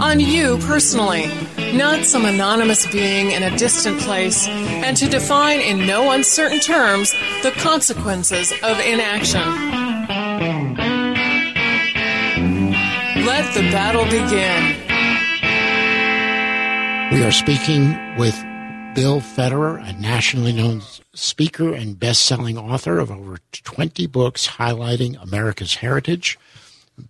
on you personally not some anonymous being in a distant place, and to define in no uncertain terms the consequences of inaction. Let the battle begin. We are speaking with Bill Federer, a nationally known speaker and best selling author of over 20 books highlighting America's heritage.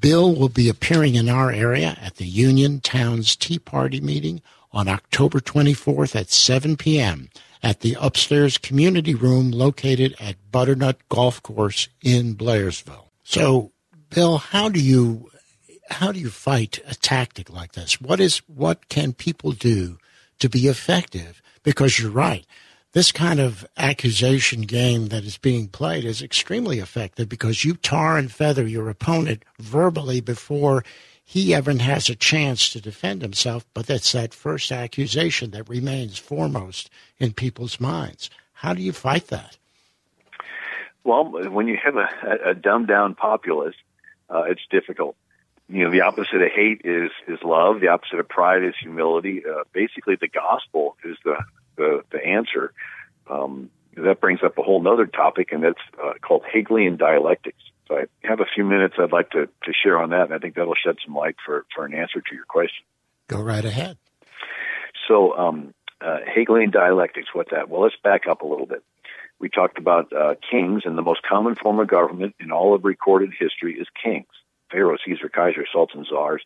Bill will be appearing in our area at the Union Towns Tea Party meeting on October 24th at 7 p.m. at the upstairs community room located at Butternut Golf Course in Blairsville. So, Bill, how do you how do you fight a tactic like this? What is what can people do to be effective? Because you're right this kind of accusation game that is being played is extremely effective because you tar and feather your opponent verbally before he even has a chance to defend himself. But that's that first accusation that remains foremost in people's minds. How do you fight that? Well, when you have a, a dumbed down populace, uh, it's difficult. You know, the opposite of hate is is love. The opposite of pride is humility. Uh, basically, the gospel is the the, the answer. Um, that brings up a whole other topic, and that's uh, called Hegelian dialectics. So I have a few minutes I'd like to, to share on that, and I think that'll shed some light for, for an answer to your question. Go right ahead. So, um, uh, Hegelian dialectics, what that? Well, let's back up a little bit. We talked about uh, kings, and the most common form of government in all of recorded history is kings. Pharaoh, Caesar, Kaiser, Sultans, Czars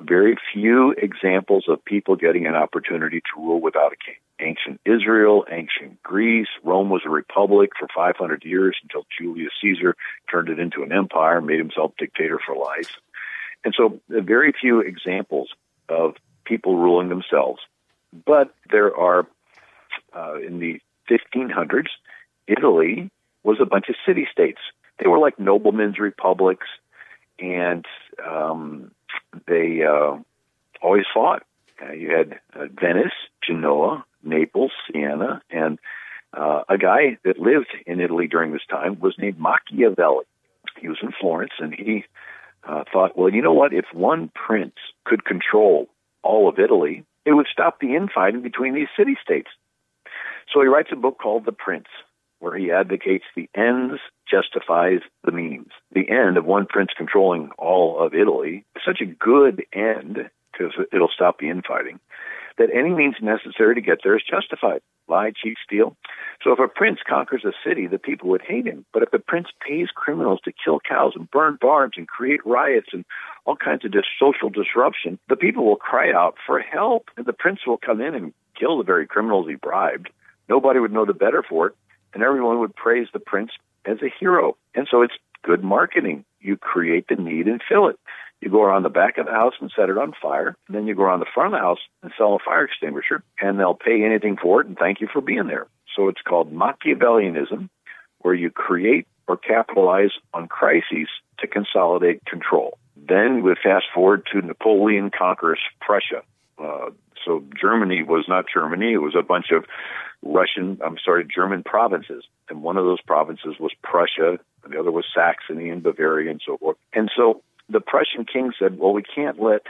very few examples of people getting an opportunity to rule without a king. Ancient Israel, ancient Greece, Rome was a republic for 500 years until Julius Caesar turned it into an empire, made himself dictator for life. And so, very few examples of people ruling themselves. But there are, uh, in the 1500s, Italy was a bunch of city states. They were like noblemen's republics, and um, they uh, always fought. Uh, you had uh, Venice, Genoa, Naples, Siena, and uh, a guy that lived in Italy during this time was named Machiavelli. He was in Florence, and he uh, thought, well, you know what? If one prince could control all of Italy, it would stop the infighting between these city states. So he writes a book called The Prince, where he advocates the ends justifies the means. The end of one prince controlling all of Italy is such a good end because it'll stop the infighting that any means necessary to get there is justified. Lie, cheat, steal. So if a prince conquers a city, the people would hate him. But if the prince pays criminals to kill cows and burn barns and create riots and all kinds of dis- social disruption, the people will cry out for help. And the prince will come in and kill the very criminals he bribed. Nobody would know the better for it and everyone would praise the prince as a hero. And so it's good marketing. You create the need and fill it. You go around the back of the house and set it on fire. And then you go around the front of the house and sell a fire extinguisher, and they'll pay anything for it and thank you for being there. So it's called Machiavellianism, where you create or capitalize on crises to consolidate control. Then we fast forward to Napoleon conquers Prussia. Uh, so Germany was not Germany; it was a bunch of Russian, I'm sorry, German provinces. And one of those provinces was Prussia, and the other was Saxony and Bavaria and so forth. And so the Prussian king said, well, we can't let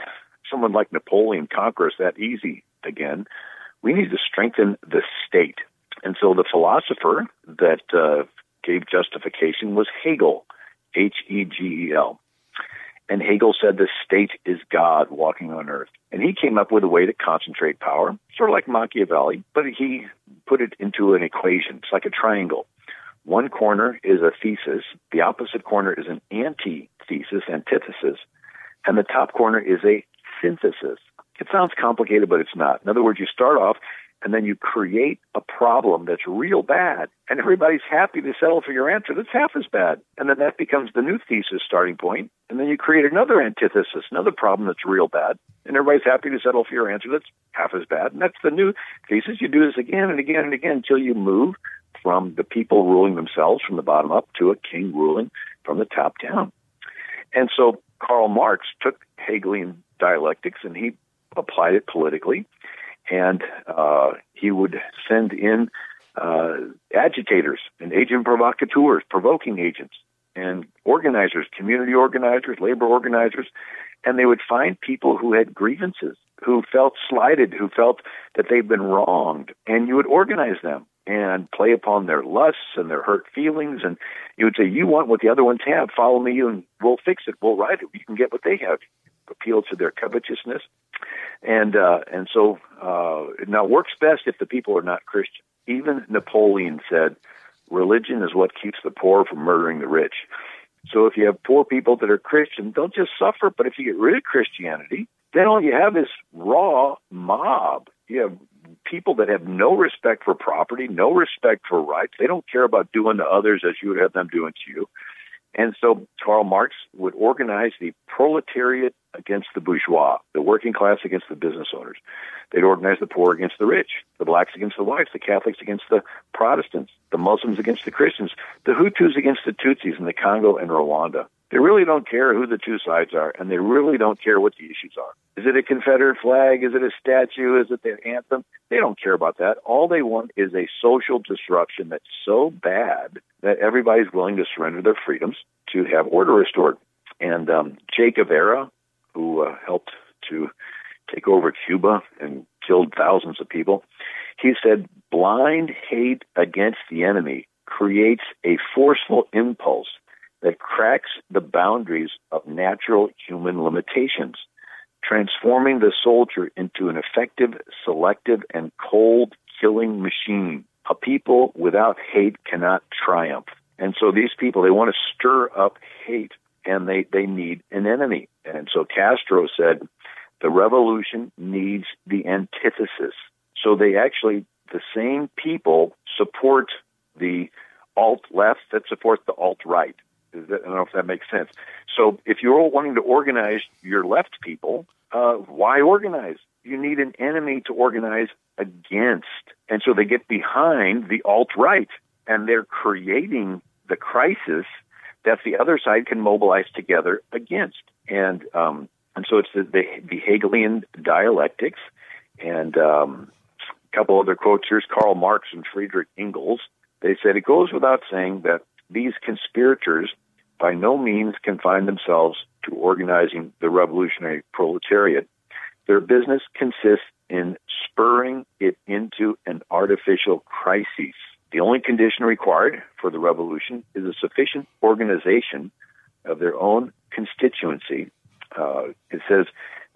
someone like Napoleon conquer us that easy again. We need to strengthen the state. And so the philosopher that uh, gave justification was Hegel, H E G E L. And Hegel said the state is God walking on earth. And he came up with a way to concentrate power, sort of like Machiavelli, but he put it into an equation. It's like a triangle. One corner is a thesis, the opposite corner is an antithesis, antithesis, and the top corner is a synthesis. It sounds complicated, but it's not. In other words, you start off and then you create a problem that's real bad, and everybody's happy to settle for your answer that's half as bad. And then that becomes the new thesis starting point, and then you create another antithesis, another problem that's real bad, and everybody's happy to settle for your answer that's half as bad. And that's the new thesis. You do this again and again and again until you move from the people ruling themselves from the bottom up to a king ruling from the top down. And so Karl Marx took Hegelian dialectics and he applied it politically and uh, he would send in uh, agitators and agent provocateurs, provoking agents, and organizers, community organizers, labor organizers, and they would find people who had grievances, who felt slighted, who felt that they'd been wronged, and you would organize them and play upon their lusts and their hurt feelings, and you would say, "You want what the other ones have? Follow me, and we'll fix it. We'll write it. You can get what they have." Appeal to their covetousness, and uh, and so uh, now works best if the people are not Christian. Even Napoleon said, "Religion is what keeps the poor from murdering the rich." So if you have poor people that are Christian, they'll just suffer. But if you get rid of Christianity, then all you have is raw mob. You have people that have no respect for property, no respect for rights. They don't care about doing to others as you would have them doing to you. And so Karl Marx would organize the proletariat against the bourgeois, the working class against the business owners. They'd organize the poor against the rich, the blacks against the whites, the Catholics against the Protestants, the Muslims against the Christians, the Hutus against the Tutsis in the Congo and Rwanda. They really don't care who the two sides are, and they really don't care what the issues are. Is it a Confederate flag? Is it a statue? Is it the anthem? They don't care about that. All they want is a social disruption that's so bad that everybody's willing to surrender their freedoms to have order restored. And um, Che Guevara, who uh, helped to take over Cuba and killed thousands of people, he said, blind hate against the enemy creates a forceful impulse that cracks the boundaries of natural human limitations, transforming the soldier into an effective, selective, and cold killing machine. A people without hate cannot triumph. And so these people, they want to stir up hate and they, they need an enemy. And so Castro said, the revolution needs the antithesis. So they actually, the same people support the alt left that support the alt right. I don't know if that makes sense. So if you're wanting to organize your left people, uh, why organize? You need an enemy to organize against. And so they get behind the alt right and they're creating the crisis that the other side can mobilize together against. And um, and so it's the, the, the Hegelian dialectics. And um, a couple other quotes here's Karl Marx and Friedrich Engels. They said it goes without saying that these conspirators by no means confine themselves to organizing the revolutionary proletariat. Their business consists in spurring it into an artificial crisis. The only condition required for the revolution is a sufficient organization of their own constituency. Uh, it says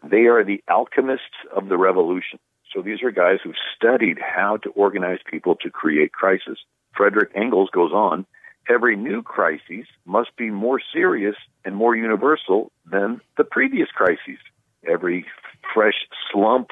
they are the alchemists of the revolution. So these are guys who've studied how to organize people to create crisis. Frederick Engels goes on every new crisis must be more serious and more universal than the previous crises. Every fresh slump,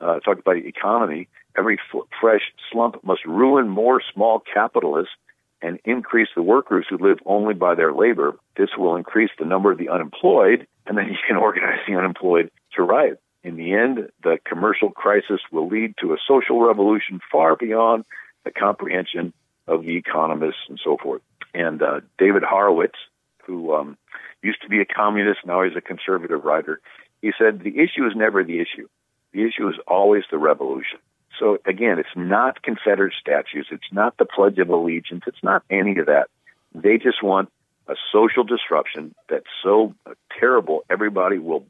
uh, talk about the economy, every f- fresh slump must ruin more small capitalists and increase the workers who live only by their labor. This will increase the number of the unemployed, and then you can organize the unemployed to riot. In the end, the commercial crisis will lead to a social revolution far beyond the comprehension of the economists and so forth. And uh, David Horowitz, who um, used to be a communist, now he's a conservative writer, he said the issue is never the issue. The issue is always the revolution. So again, it's not Confederate statues. It's not the Pledge of Allegiance. It's not any of that. They just want a social disruption that's so terrible everybody will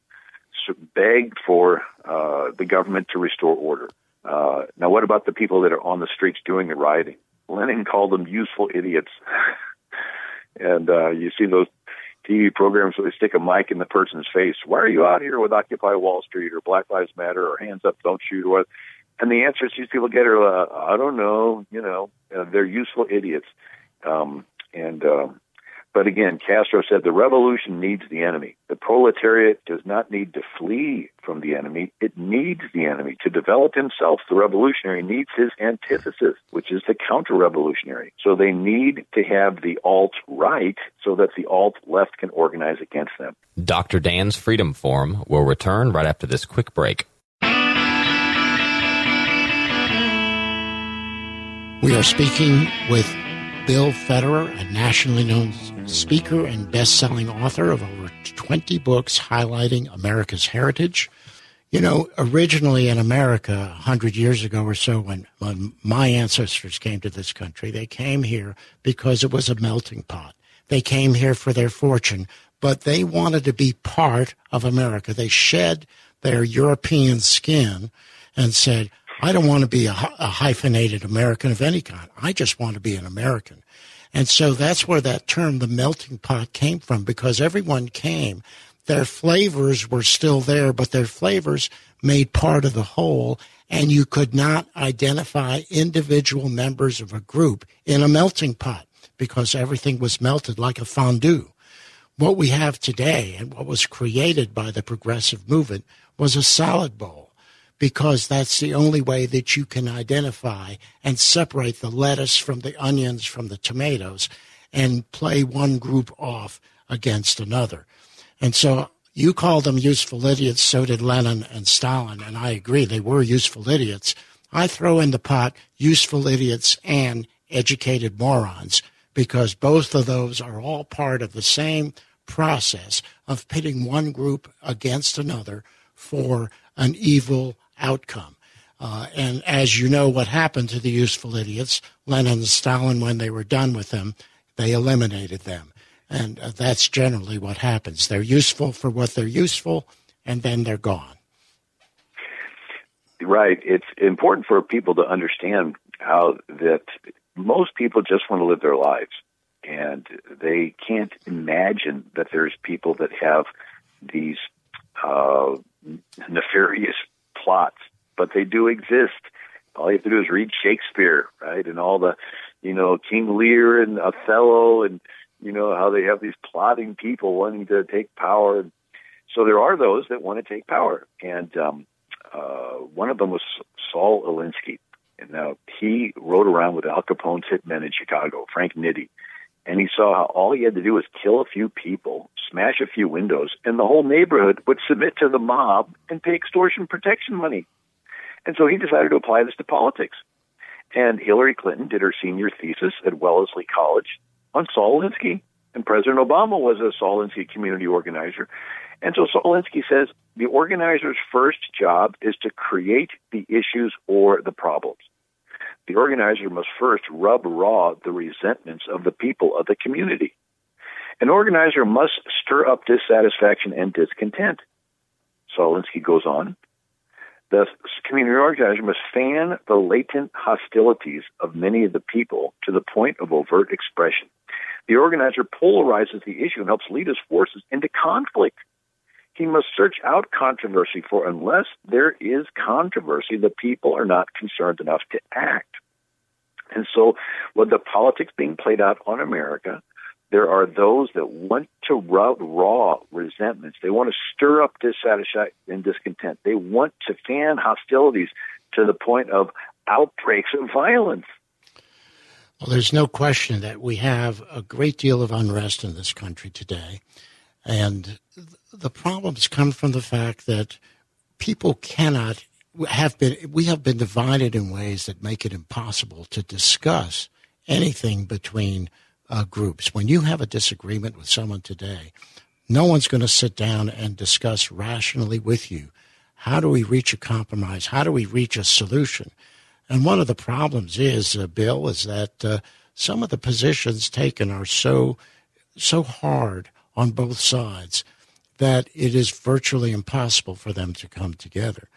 beg for uh, the government to restore order. Uh, now, what about the people that are on the streets doing the rioting? Lenin called them useful idiots. and uh, you see those TV programs where they stick a mic in the person's face. Why are you out here with Occupy Wall Street or Black Lives Matter or Hands Up, Don't Shoot or what? And the answers these people get are, uh, I don't know, you know, uh, they're useful idiots. Um, and uh, But again, Castro said the revolution needs the enemy. The proletariat does not need to flee from the enemy. It needs the enemy to develop himself. The revolutionary needs his antithesis, which is the counter revolutionary. So they need to have the alt right so that the alt left can organize against them. Dr. Dan's Freedom Forum will return right after this quick break. We are speaking with Bill Federer, a nationally known speaker and best-selling author of over 20 books highlighting America's heritage. You know, originally in America, 100 years ago or so, when, when my ancestors came to this country, they came here because it was a melting pot. They came here for their fortune, but they wanted to be part of America. They shed their European skin and said, I don't want to be a, a, hyphenated American of any kind. I just want to be an American. And so that's where that term, the melting pot, came from because everyone came. Their flavors were still there, but their flavors made part of the whole. And you could not identify individual members of a group in a melting pot because everything was melted like a fondue. What we have today and what was created by the progressive movement was a salad bowl because that's the only way that you can identify and separate the lettuce from the onions from the tomatoes and play one group off against another. And so you call them useful idiots, so did Lenin and Stalin, and I agree, they were useful idiots. I throw in the pot useful idiots and educated morons because both of those are all part of the same process of pitting one group against another for an evil outcome. Uh, and as you know, what happened to the useful idiots, Lenin and Stalin, when they were done with them, they eliminated them. And uh, that's generally what happens. They're useful for what they're useful, and then they're gone. Right. It's important for people to understand how that most people just want to live their lives, and they can't imagine that there's people that have these uh, nefarious plots, but they do exist. All you have to do is read Shakespeare, right? And all the, you know, King Lear and Othello and, you know, how they have these plotting people wanting to take power. So there are those that want to take power. And um, uh, one of them was Saul Alinsky. And now he rode around with Al Capone's hitmen in Chicago, Frank Nitti and he saw how all he had to do was kill a few people, smash a few windows, and the whole neighborhood would submit to the mob and pay extortion protection money. And so he decided to apply this to politics. And Hillary Clinton did her senior thesis at Wellesley College on Saul Alinsky. And President Obama was a Saul Alinsky community organizer. And so Saul Alinsky says the organizer's first job is to create the issues or the problems the organizer must first rub raw the resentments of the people of the community. An organizer must stir up dissatisfaction and discontent. Saul Alinsky goes on. The community organizer must fan the latent hostilities of many of the people to the point of overt expression. The organizer polarizes the issue and helps lead his forces into conflict. He must search out controversy, for unless there is controversy, the people are not concerned enough to act. And so, with the politics being played out on America, there are those that want to rub raw resentments. They want to stir up dissatisfaction and discontent. They want to fan hostilities to the point of outbreaks of violence. Well, there's no question that we have a great deal of unrest in this country today. And the problems come from the fact that people cannot have been we have been divided in ways that make it impossible to discuss anything between uh, groups. When you have a disagreement with someone today, no one's going to sit down and discuss rationally with you. How do we reach a compromise? How do we reach a solution? And one of the problems is, uh, Bill, is that uh, some of the positions taken are so so hard on both sides that it is virtually impossible for them to come together.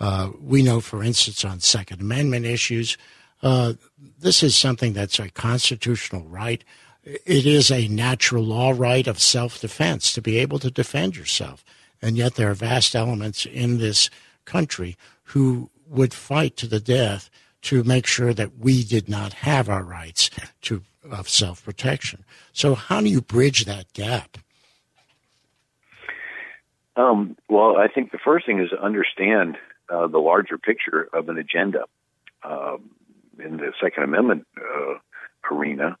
Uh, we know, for instance, on Second Amendment issues, uh, this is something that's a constitutional right. It is a natural law right of self defense to be able to defend yourself. And yet there are vast elements in this country who would fight to the death to make sure that we did not have our rights to of self protection. So, how do you bridge that gap? Um, well, I think the first thing is to understand uh, the larger picture of an agenda. Uh, in the Second Amendment uh, arena,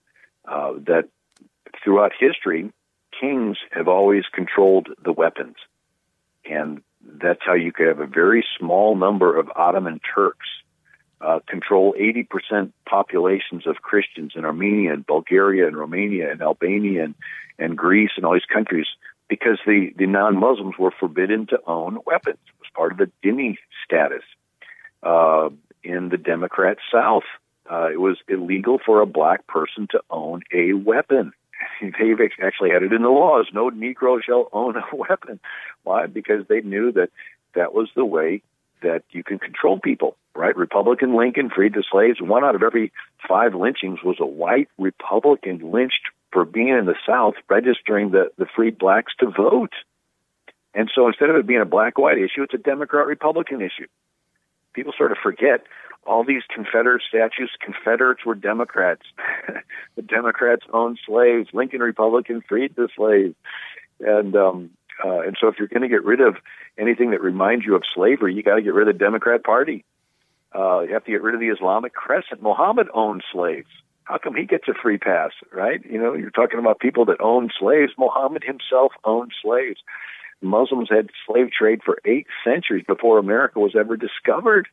uh, that throughout history, kings have always controlled the weapons. And that's how you could have a very small number of Ottoman Turks uh, control 80% populations of Christians in Armenia and Bulgaria and Romania and Albania and, and Greece and all these countries because the, the non-Muslims were forbidden to own weapons. It was part of the dhimmi status. Uh, in the Democrat South, uh, it was illegal for a black person to own a weapon. They've actually had it in the laws. No Negro shall own a weapon. Why? Because they knew that that was the way that you can control people, right? Republican Lincoln freed the slaves. One out of every five lynchings was a white Republican lynched for being in the South, registering the, the freed blacks to vote. And so instead of it being a black white issue, it's a Democrat Republican issue. People sort of forget all these Confederate statues. Confederates were Democrats. the Democrats owned slaves. Lincoln Republican freed the slaves. And um, uh, and so if you're going to get rid of anything that reminds you of slavery, you got to get rid of the Democrat Party. Uh, you have to get rid of the Islamic Crescent. Muhammad owned slaves. How come he gets a free pass, right? You know, you're talking about people that own slaves. Muhammad himself owned slaves. Muslims had slave trade for eight centuries before America was ever discovered.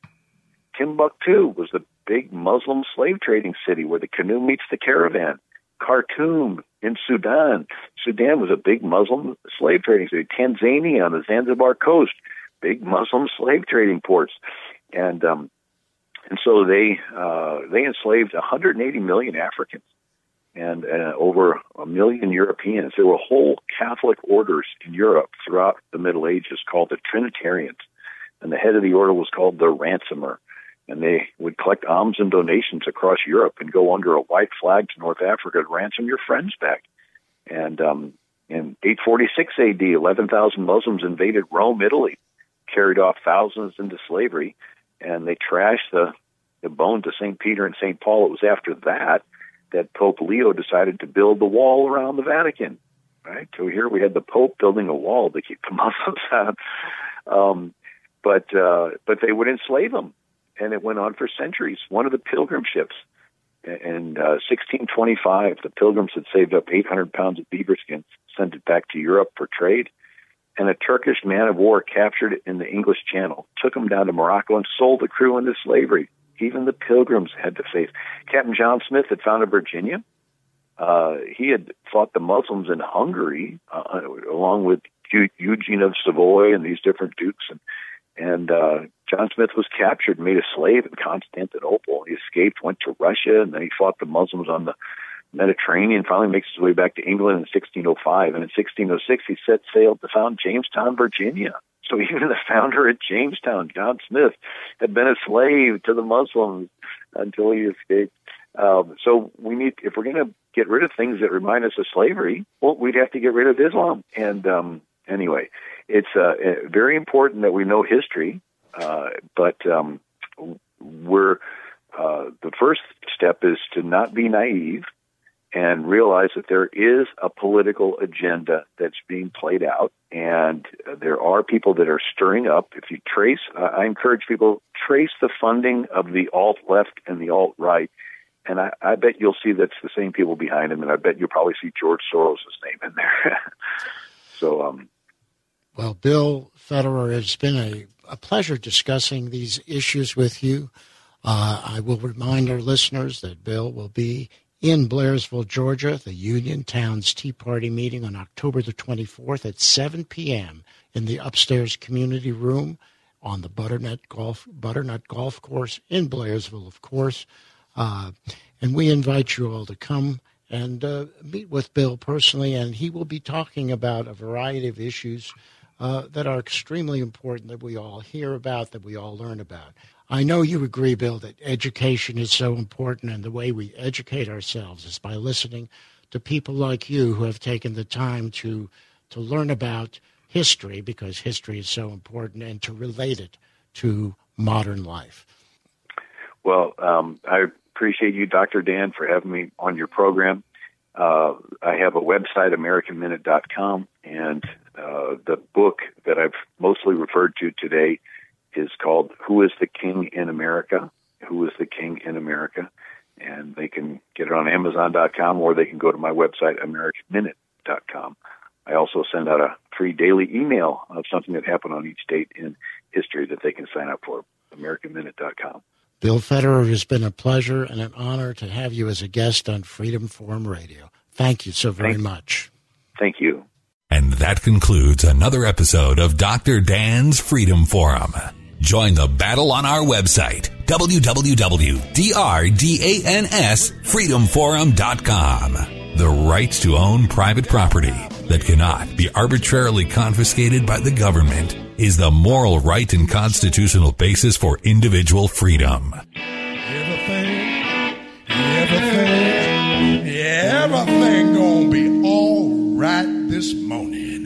Timbuktu was the big Muslim slave trading city where the canoe meets the caravan. Khartoum in Sudan. Sudan was a big Muslim slave trading city. Tanzania on the Zanzibar coast, big Muslim slave trading ports. And um, and so they uh, they enslaved 180 million Africans and uh, over a million Europeans. There were whole Catholic orders in Europe throughout the Middle Ages called the Trinitarians, and the head of the order was called the ransomer. And they would collect alms and donations across Europe and go under a white flag to North Africa to ransom your friends back. And um, in 846 AD, 11,000 Muslims invaded Rome, Italy, carried off thousands into slavery, and they trashed the, the bones of St. Peter and St. Paul. It was after that that Pope Leo decided to build the wall around the Vatican. Right. So here we had the Pope building a wall to keep the Muslims out. Um, but uh, but they would enslave them, and it went on for centuries. One of the pilgrim ships in uh, 1625, the pilgrims had saved up 800 pounds of beaver skin, sent it back to Europe for trade, and a Turkish man of war captured in the English Channel, took him down to Morocco, and sold the crew into slavery. Even the pilgrims had to face. Captain John Smith had founded Virginia. Uh, he had fought the Muslims in Hungary, uh, along with Eugene of Savoy and these different dukes. And, and uh, John Smith was captured, made a slave in Constantinople. He escaped, went to Russia, and then he fought the Muslims on the Mediterranean. Finally, makes his way back to England in 1605, and in 1606 he set sail to found Jamestown, Virginia. So even the founder at Jamestown, John Smith, had been a slave to the Muslims until he escaped. Um, so we need, if we're going to get rid of things that remind us of slavery, well, we'd have to get rid of Islam. And um, anyway, it's uh, very important that we know history, uh, but um, we're uh, the first step is to not be naive and realize that there is a political agenda that's being played out, and there are people that are stirring up. If you trace, uh, I encourage people trace the funding of the alt left and the alt right, and I, I bet you'll see that's the same people behind them, and I bet you'll probably see George Soros' name in there. so, um, well, Bill Federer, it's been a, a pleasure discussing these issues with you. Uh, I will remind our listeners that Bill will be in Blairsville, Georgia, the Union Towns Tea Party meeting on October the 24th at 7 p.m. in the upstairs community room on the Butternut Golf Butternut Golf Course in Blairsville, of course. Uh, and we invite you all to come and uh, meet with Bill personally, and he will be talking about a variety of issues uh, that are extremely important that we all hear about, that we all learn about. I know you agree, Bill, that education is so important, and the way we educate ourselves is by listening to people like you who have taken the time to to learn about history because history is so important and to relate it to modern life. Well, um, I appreciate you, Dr. Dan, for having me on your program. Uh, I have a website, AmericanMinute.com, and uh, the book that I've mostly referred to today is called Who is the King in America? Who is the King in America? And they can get it on Amazon.com or they can go to my website, AmericanMinute.com. I also send out a free daily email of something that happened on each date in history that they can sign up for, AmericanMinute.com. Bill Federer, it has been a pleasure and an honor to have you as a guest on Freedom Forum Radio. Thank you so very Thank, much. Thank you. And that concludes another episode of Dr. Dan's Freedom Forum. Join the battle on our website, www.drdansfreedomforum.com. The rights to own private property that cannot be arbitrarily confiscated by the government is the moral right and constitutional basis for individual freedom. Everything, everything, everything gonna be all right this morning.